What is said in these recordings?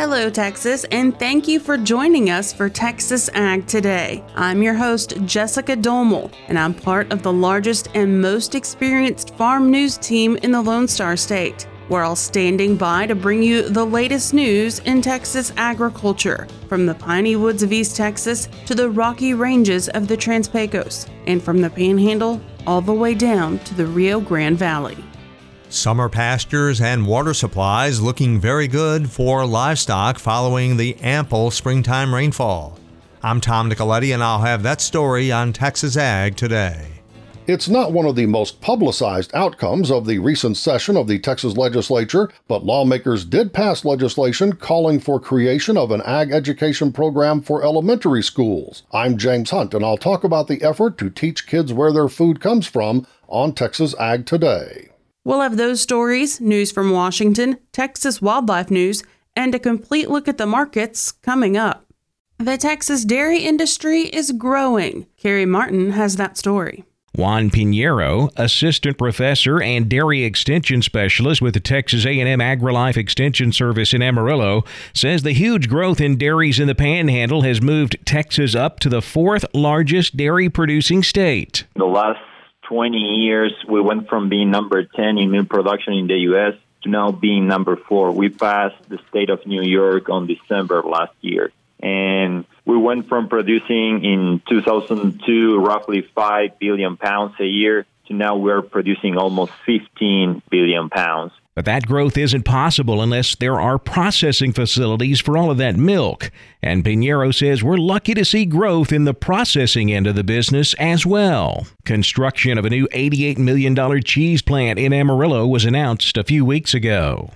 Hello, Texas, and thank you for joining us for Texas Ag Today. I'm your host, Jessica Domel, and I'm part of the largest and most experienced farm news team in the Lone Star State. We're all standing by to bring you the latest news in Texas agriculture, from the piney woods of East Texas to the rocky ranges of the Trans Pecos, and from the Panhandle all the way down to the Rio Grande Valley. Summer pastures and water supplies looking very good for livestock following the ample springtime rainfall. I'm Tom Nicoletti, and I'll have that story on Texas Ag today. It's not one of the most publicized outcomes of the recent session of the Texas legislature, but lawmakers did pass legislation calling for creation of an ag education program for elementary schools. I'm James Hunt, and I'll talk about the effort to teach kids where their food comes from on Texas Ag Today. We'll have those stories, news from Washington, Texas wildlife news, and a complete look at the markets coming up. The Texas dairy industry is growing. Carrie Martin has that story. Juan Pinheiro, assistant professor and dairy extension specialist with the Texas A&M AgriLife Extension Service in Amarillo, says the huge growth in dairies in the Panhandle has moved Texas up to the fourth largest dairy producing state. The last 20 years, we went from being number 10 in milk production in the U.S. to now being number four. We passed the state of New York on December last year. And we went from producing in 2002 roughly 5 billion pounds a year to now we're producing almost 15 billion pounds. But that growth isn't possible unless there are processing facilities for all of that milk. And Pinheiro says we're lucky to see growth in the processing end of the business as well. Construction of a new $88 million cheese plant in Amarillo was announced a few weeks ago.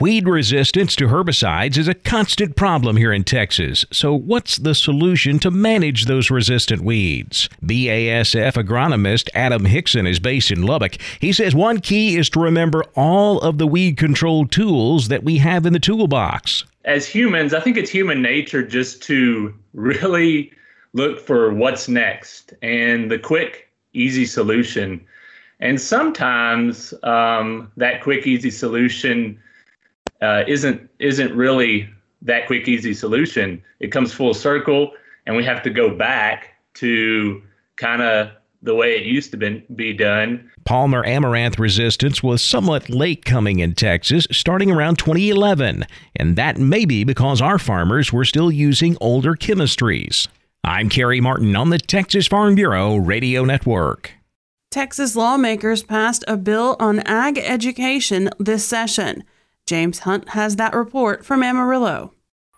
Weed resistance to herbicides is a constant problem here in Texas. So, what's the solution to manage those resistant weeds? BASF agronomist Adam Hickson is based in Lubbock. He says one key is to remember all of the weed control tools that we have in the toolbox. As humans, I think it's human nature just to really look for what's next and the quick, easy solution. And sometimes um, that quick, easy solution uh, isn't isn't really that quick easy solution. It comes full circle, and we have to go back to kind of the way it used to be, be done. Palmer amaranth resistance was somewhat late coming in Texas, starting around 2011, and that may be because our farmers were still using older chemistries. I'm Carrie Martin on the Texas Farm Bureau Radio Network. Texas lawmakers passed a bill on ag education this session. James Hunt has that report from Amarillo.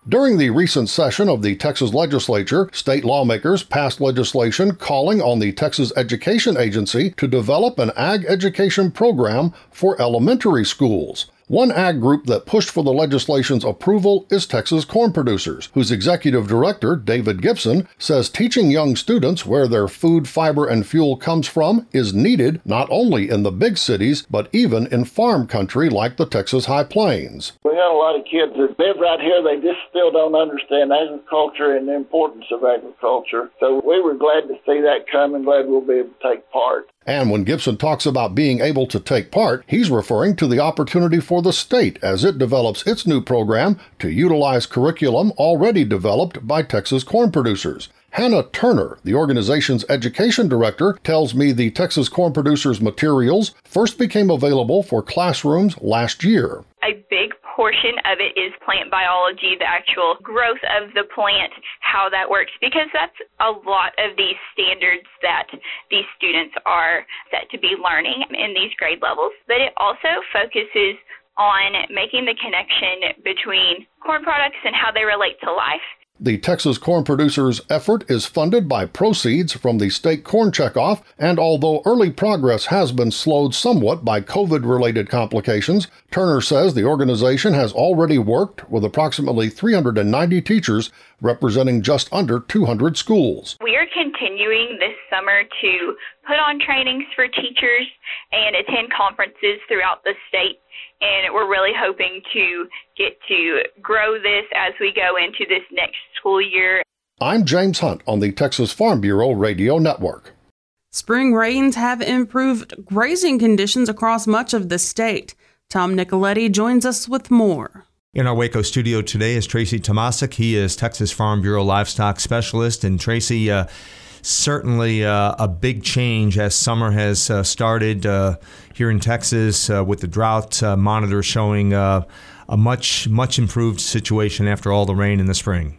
During the recent session of the Texas legislature, state lawmakers passed legislation calling on the Texas Education Agency to develop an ag education program for elementary schools. One ag group that pushed for the legislation's approval is Texas Corn Producers, whose executive director, David Gibson, says teaching young students where their food, fiber, and fuel comes from is needed not only in the big cities, but even in farm country like the Texas High Plains. We got a lot of kids that live right here, they just still don't understand agriculture and the importance of agriculture. So we were glad to see that come and glad we'll be able to take part. And when Gibson talks about being able to take part, he's referring to the opportunity for the state as it develops its new program to utilize curriculum already developed by Texas corn producers. Hannah Turner, the organization's education director, tells me the Texas corn producers materials first became available for classrooms last year. A big portion of it is plant biology, the actual growth of the plant, how that works, because that's a lot of these standards that these students are set to be learning in these grade levels. But it also focuses on making the connection between corn products and how they relate to life. The Texas corn producers' effort is funded by proceeds from the state corn checkoff, and although early progress has been slowed somewhat by COVID related complications, Turner says the organization has already worked with approximately 390 teachers representing just under 200 schools. We are continuing this summer to put on trainings for teachers and attend conferences throughout the state. And we're really hoping to get to grow this as we go into this next school year. I'm James Hunt on the Texas Farm Bureau Radio Network. Spring rains have improved grazing conditions across much of the state. Tom Nicoletti joins us with more. In our Waco studio today is Tracy Tomascik. He is Texas Farm Bureau livestock specialist. And Tracy, uh, certainly uh, a big change as summer has uh, started uh, here in Texas uh, with the drought uh, monitor showing a much, much improved situation after all the rain in the spring.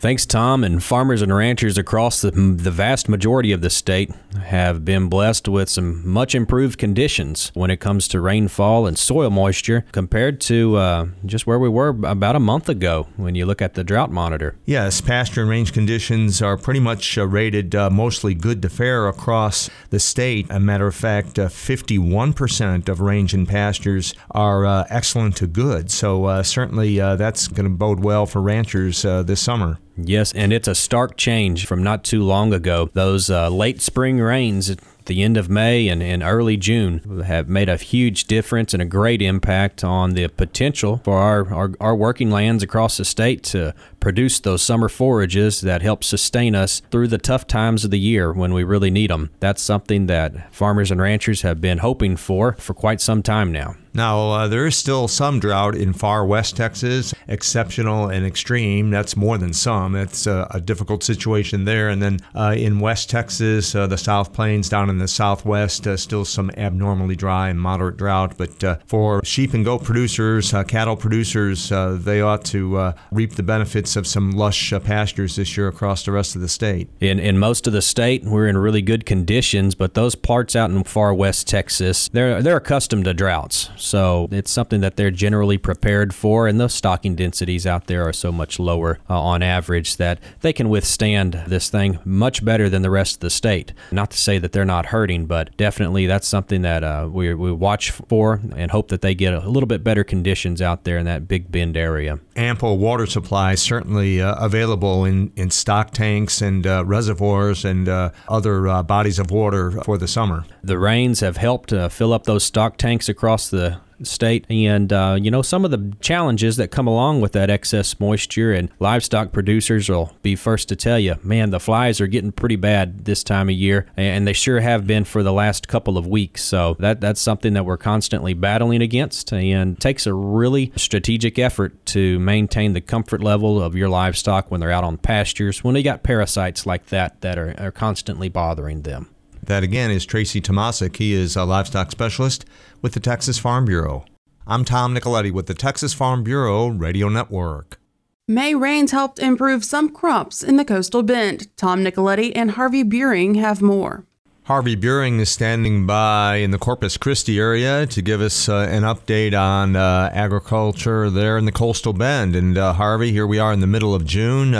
Thanks, Tom. And farmers and ranchers across the, the vast majority of the state have been blessed with some much improved conditions when it comes to rainfall and soil moisture compared to uh, just where we were about a month ago when you look at the drought monitor. Yes, pasture and range conditions are pretty much uh, rated uh, mostly good to fair across the state. A matter of fact, 51% uh, of range and pastures are uh, excellent to good. So uh, certainly that's going to bode well for ranchers this summer. Yes, and it's a stark change from not too long ago. Those uh, late spring rains at the end of May and, and early June have made a huge difference and a great impact on the potential for our, our, our working lands across the state to produce those summer forages that help sustain us through the tough times of the year when we really need them. That's something that farmers and ranchers have been hoping for for quite some time now. Now, uh, there is still some drought in far west Texas, exceptional and extreme. That's more than some. It's a, a difficult situation there. And then uh, in west Texas, uh, the South Plains down in the southwest, uh, still some abnormally dry and moderate drought. But uh, for sheep and goat producers, uh, cattle producers, they ought to reap the benefits of some lush pastures this year across the rest of the state. In, in most of the state, we're in really good conditions, but those parts out in far west Texas, they're, they're accustomed to droughts. So it's something that they're generally prepared for, and the stocking densities out there are so much lower uh, on average that they can withstand this thing much better than the rest of the state. Not to say that they're not hurting, but definitely that's something that uh, we, we watch for and hope that they get a little bit better conditions out there in that Big Bend area. Ample water supply certainly uh, available in, in stock tanks and uh, reservoirs and uh, other uh, bodies of water for the summer. The rains have helped fill up those stock tanks across the state. And, uh, you know, some of the challenges that come along with that excess moisture, and livestock producers will be first to tell you, man, the flies are getting pretty bad this time of year, and they sure have been for the last couple of weeks. So that that's something that we're constantly battling against, and takes a really strategic effort to maintain the comfort level of your livestock when they're out on pastures, when they got parasites like that that are, are constantly bothering them. That again is Tracy Tomascik. He is a livestock specialist with the Texas Farm Bureau. I'm Tom Nicoletti with the Texas Farm Bureau Radio Network. May rains helped improve some crops in the coastal bend. Tom Nicoletti and Harvey Buring have more. Harvey Buring is standing by in the Corpus Christi area to give us uh, an update on uh, agriculture there in the coastal bend. And uh, Harvey, here we are in the middle of June.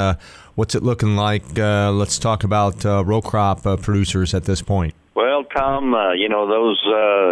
What's it looking like? Uh, let's talk about uh, row crop uh, producers at this point. Well, Tom, uh, you know those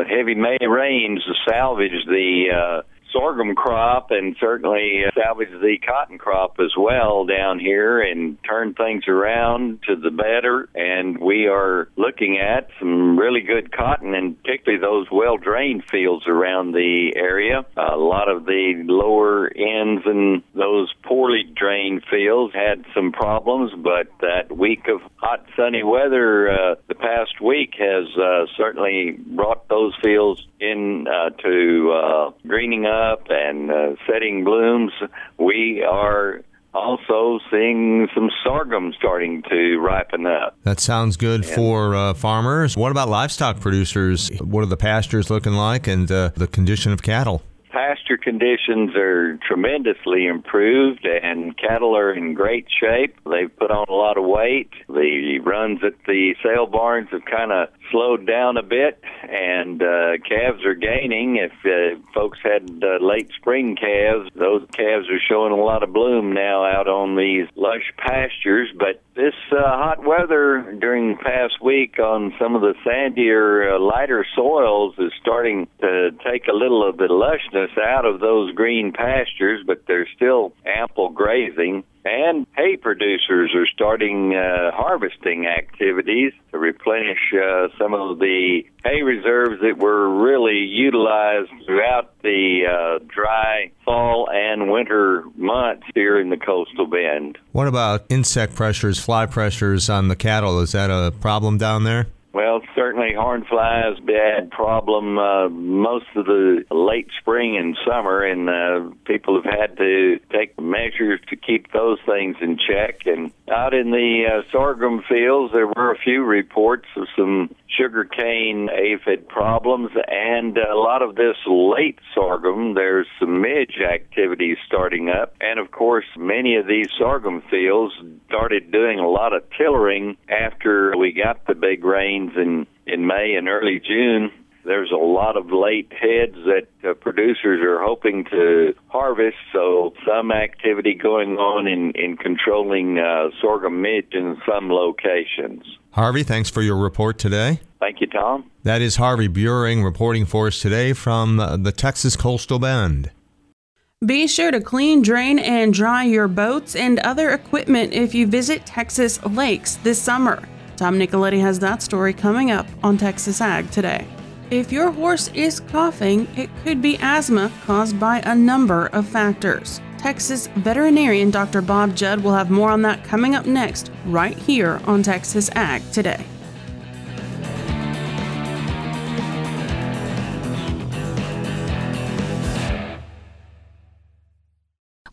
heavy May rains salvaged the sorghum crop and certainly salvage the cotton crop as well down here and turn things around to the better. And we are looking at some really good cotton and particularly those well drained fields around the area. A lot of the lower ends and those poorly drained fields had some problems, but that week of hot sunny weather uh, the past week has uh, certainly brought those fields in uh, to uh, greening up and uh, setting blooms, we are also seeing some sorghum starting to ripen up. That sounds good for uh, farmers. What about livestock producers? What are the pastures looking like and uh, the condition of cattle? Pasture conditions are tremendously improved and cattle are in great shape. They've put on a lot of weight. The runs at the sale barns have kind of slowed down a bit and uh, calves are gaining. If uh, folks had uh, late spring calves, those calves are showing a lot of bloom now out on these lush pastures. But this uh, hot weather during the past week on some of the sandier, uh, lighter soils is starting to take a little of the lushness out of those green pastures, but there's still ample grazing. And hay producers are starting uh, harvesting activities to replenish uh, some of the hay reserves that were really utilized throughout the uh, dry fall and winter months here in the coastal bend. What about insect pressures, fly pressures on the cattle? Is that a problem down there? Well, certainly horn flies bad problem uh, most of the late spring and summer, and uh, people have had to take measures to keep those things in check. And out in the uh, sorghum fields, there were a few reports of some sugarcane aphid problems, and a lot of this late sorghum, there's some midge activity starting up. And of course, many of these sorghum fields started doing a lot of tillering after we got the big rains in, in May and early June there's a lot of late heads that uh, producers are hoping to harvest, so some activity going on in, in controlling uh, sorghum midge in some locations. Harvey, thanks for your report today. Thank you, Tom. That is Harvey Buring reporting for us today from uh, the Texas Coastal Bend. Be sure to clean, drain, and dry your boats and other equipment if you visit Texas lakes this summer. Tom Nicoletti has that story coming up on Texas Ag today. If your horse is coughing, it could be asthma caused by a number of factors. Texas veterinarian Dr. Bob Judd will have more on that coming up next, right here on Texas Ag Today.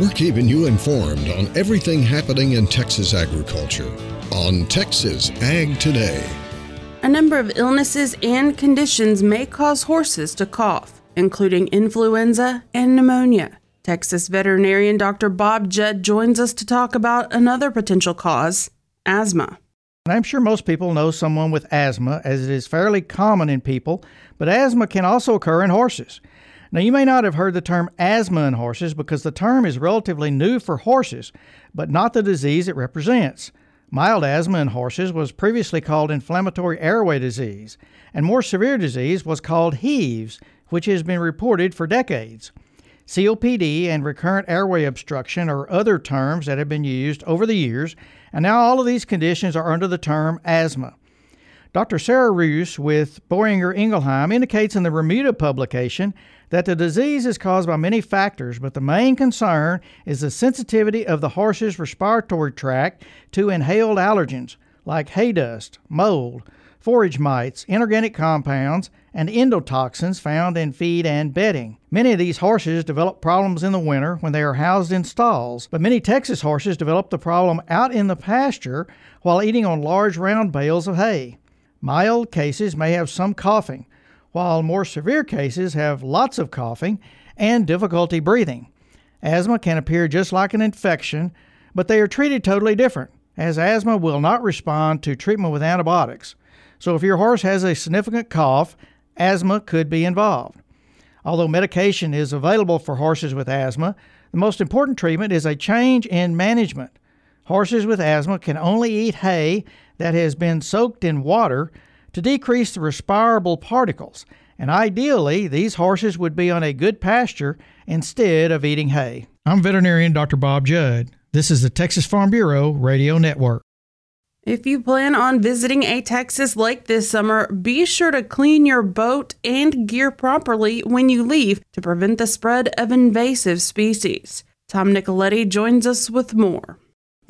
We're keeping you informed on everything happening in Texas agriculture on Texas Ag Today. A number of illnesses and conditions may cause horses to cough, including influenza and pneumonia. Texas veterinarian Dr. Bob Judd joins us to talk about another potential cause asthma. I'm sure most people know someone with asthma, as it is fairly common in people, but asthma can also occur in horses. Now, you may not have heard the term asthma in horses because the term is relatively new for horses, but not the disease it represents. Mild asthma in horses was previously called inflammatory airway disease, and more severe disease was called HEAVES, which has been reported for decades. COPD and recurrent airway obstruction are other terms that have been used over the years, and now all of these conditions are under the term asthma. Dr. Sarah Roos with Boehringer Ingelheim indicates in the Remuda publication that the disease is caused by many factors, but the main concern is the sensitivity of the horse's respiratory tract to inhaled allergens like hay dust, mold, forage mites, inorganic compounds, and endotoxins found in feed and bedding. Many of these horses develop problems in the winter when they are housed in stalls, but many Texas horses develop the problem out in the pasture while eating on large round bales of hay. Mild cases may have some coughing, while more severe cases have lots of coughing and difficulty breathing. Asthma can appear just like an infection, but they are treated totally different, as asthma will not respond to treatment with antibiotics. So if your horse has a significant cough, asthma could be involved. Although medication is available for horses with asthma, the most important treatment is a change in management. Horses with asthma can only eat hay that has been soaked in water to decrease the respirable particles, and ideally, these horses would be on a good pasture instead of eating hay. I'm veterinarian Dr. Bob Judd. This is the Texas Farm Bureau Radio Network. If you plan on visiting a Texas lake this summer, be sure to clean your boat and gear properly when you leave to prevent the spread of invasive species. Tom Nicoletti joins us with more.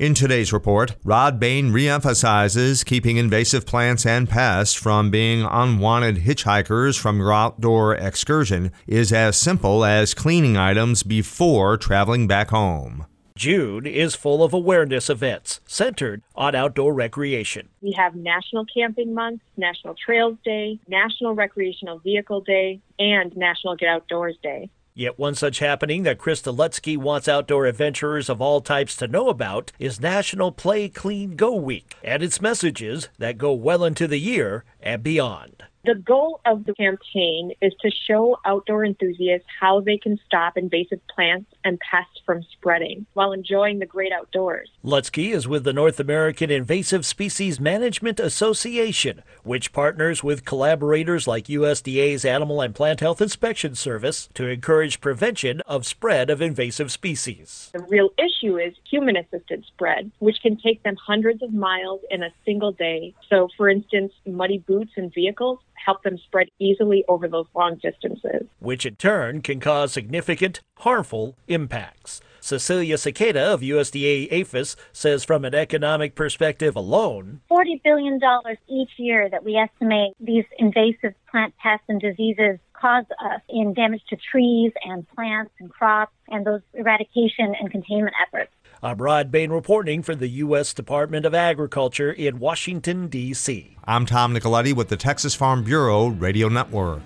In today's report, Rod Bain reemphasizes keeping invasive plants and pests from being unwanted hitchhikers from your outdoor excursion is as simple as cleaning items before traveling back home. June is full of awareness events centered on outdoor recreation. We have National Camping Month, National Trails Day, National Recreational Vehicle Day, and National Get Outdoors Day. Yet one such happening that Krista Lutsky wants outdoor adventurers of all types to know about is National Play Clean Go Week. And its messages that go well into the year and beyond. The goal of the campaign is to show outdoor enthusiasts how they can stop invasive plants and pests from spreading while enjoying the great outdoors. Lutsky is with the North American Invasive Species Management Association, which partners with collaborators like USDA's Animal and Plant Health Inspection Service to encourage prevention of spread of invasive species. The real issue is human assisted spread, which can take them hundreds of miles in a single day. So, for instance, muddy boots and vehicles help them spread easily over those long distances. Which in turn can cause significant, harmful impacts. Cecilia Cicada of USDA APHIS says from an economic perspective alone, $40 billion each year that we estimate these invasive plant pests and diseases cause us in damage to trees and plants and crops and those eradication and containment efforts. I'm Rod Bain reporting for the U.S. Department of Agriculture in Washington, D.C. I'm Tom Nicoletti with the Texas Farm Bureau Radio Network.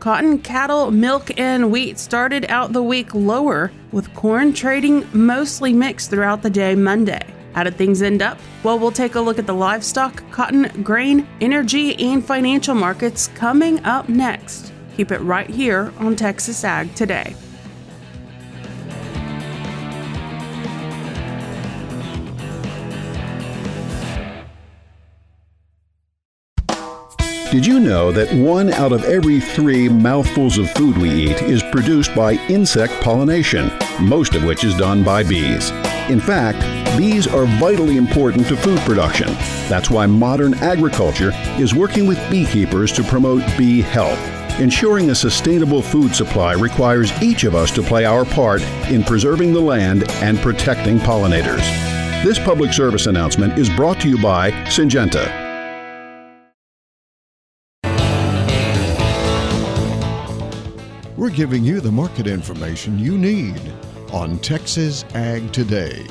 Cotton, cattle, milk, and wheat started out the week lower, with corn trading mostly mixed throughout the day Monday. How did things end up? Well, we'll take a look at the livestock, cotton, grain, energy, and financial markets coming up next. Keep it right here on Texas Ag Today. Did you know that one out of every three mouthfuls of food we eat is produced by insect pollination, most of which is done by bees? In fact, bees are vitally important to food production. That's why modern agriculture is working with beekeepers to promote bee health. Ensuring a sustainable food supply requires each of us to play our part in preserving the land and protecting pollinators. This public service announcement is brought to you by Syngenta. We're giving you the market information you need on Texas Ag Today.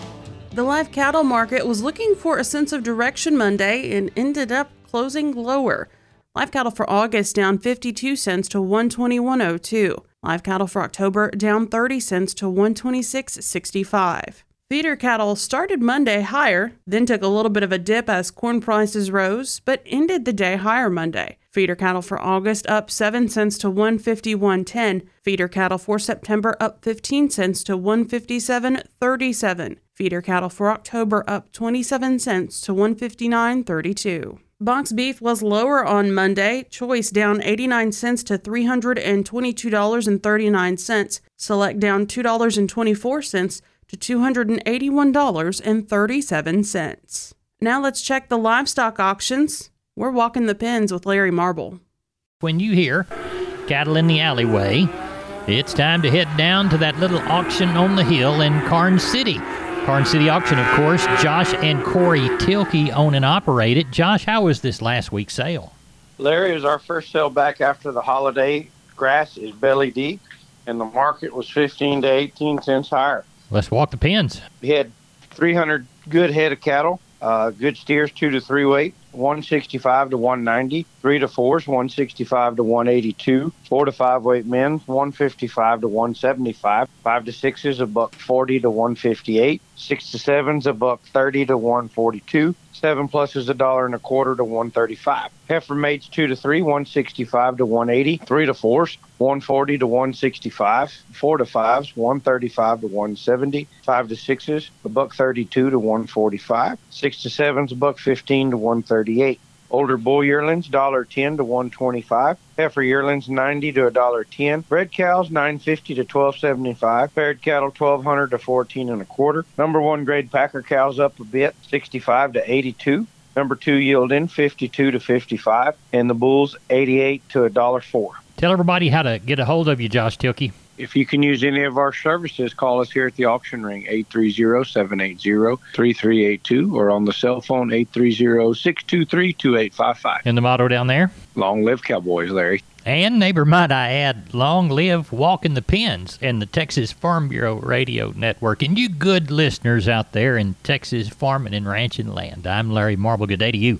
The live cattle market was looking for a sense of direction Monday and ended up closing lower. Live cattle for August down 52 cents to 121.02. Live cattle for October down 30 cents to 126.65. Feeder cattle started Monday higher, then took a little bit of a dip as corn prices rose, but ended the day higher Monday. Feeder cattle for August up 7 cents to 151.10. Feeder cattle for September up 15 cents to 157.37. Feeder cattle for October up 27 cents to 159.32. Box beef was lower on Monday, choice down 89 cents to $322.39, select down $2.24 to $281.37. Now let's check the livestock auctions. We're walking the pens with Larry Marble. When you hear cattle in the alleyway, it's time to head down to that little auction on the hill in Karnes City. Karnes City Auction, of course. Josh and Corey Tilkey own and operate it. Josh, how was this last week's sale? Larry, it was our first sale back after the holiday. Grass is belly deep, and the market was 15 to 18 cents higher. Let's walk the pens. We had 300 good head of cattle, uh, good steers, two to three weight, 165 to 190, three to fours, 165 to 182, four to five weight men, 155 to 175, five to sixes, a buck 40 to 158, six to sevens, a buck 30 to 142, seven plus is a dollar and a quarter to 135. Heifer mates two to three, 165 to 180, three to fours, 140 to 165, four to fives, 135 to 170, five to sixes, a buck 32 to 145, six to sevens, a buck 15 to 138. Older bull yearlings, $1.10 to 125. Heifer yearlings, 90 to $1.10. Red cows, 950 to 1275. Paired cattle, 1200 to 14 and a quarter. Number one grade packer cows up a bit, 65 to 82. Number two yielding, 52 to 55. And the bulls, 88 to $1.04. Tell everybody how to get a hold of you, Josh Tilkey. If you can use any of our services, call us here at the auction ring, 830-780-3382, or on the cell phone, 830-623-2855. And the motto down there? Long live Cowboys, Larry. And neighbor, might I add, long live walking the pens and the Texas Farm Bureau Radio Network. And you good listeners out there in Texas farming and ranching land. I'm Larry Marble. Good day to you.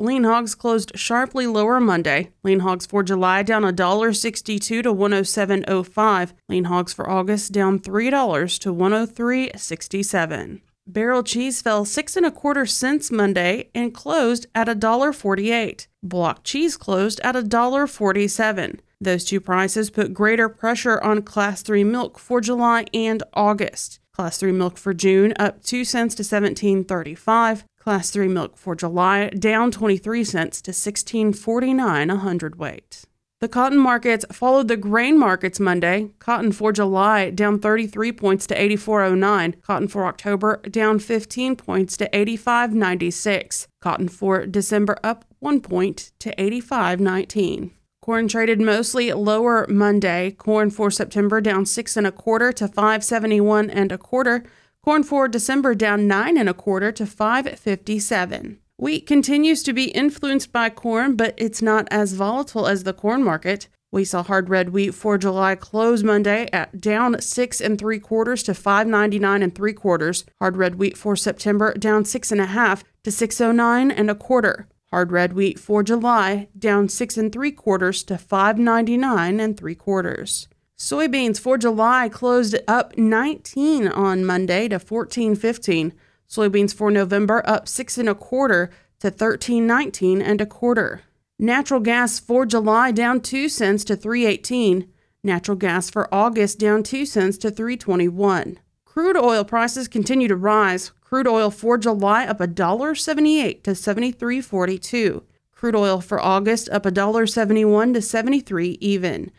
Lean hogs closed sharply lower Monday. Lean hogs for July down $1.62 to 107.05. Lean hogs for August down $3 to 103.67. Barrel cheese fell six and a quarter cents Monday and closed at $1.48. Block cheese closed at $1.47. Those two prices put greater pressure on Class 3 milk for July and August. Class 3 milk for June up 2 cents to 17.35. Class 3 milk for July down 23 cents to 16.49 a hundredweight. The cotton markets followed the grain markets Monday. Cotton for July down 33 points to 84.09. Cotton for October down 15 points to 85.96. Cotton for December up 1 point to 85.19. Corn traded mostly lower Monday. Corn for September down six and a quarter to 571 and a quarter. Corn for December down nine and a quarter to 557. Wheat continues to be influenced by corn, but it's not as volatile as the corn market. We saw hard red wheat for July close Monday at down six and three quarters to 599 and three quarters. Hard red wheat for September down six and a half to 609 and a quarter. Hard red wheat for July down six and three quarters to 599 and three quarters. Soybeans for July closed up 19 on Monday to 14.15. Soybeans for November up six and a quarter to 13.19 and a quarter. Natural gas for July down 2 cents to 3.18. Natural gas for August down 2 cents to 3.21. Crude oil prices continue to rise. Crude oil for July up $1.78 to 73.42. Crude oil for August up $1.71 to 73 even.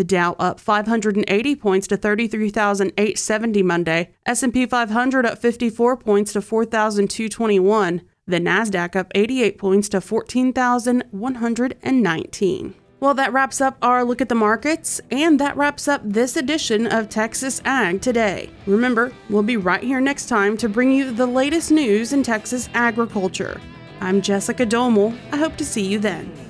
The Dow up 580 points to 33,870 Monday. S&P 500 up 54 points to 4,221. The Nasdaq up 88 points to 14,119. Well, that wraps up our look at the markets, and that wraps up this edition of Texas Ag Today. Remember, we'll be right here next time to bring you the latest news in Texas agriculture. I'm Jessica Domel. I hope to see you then.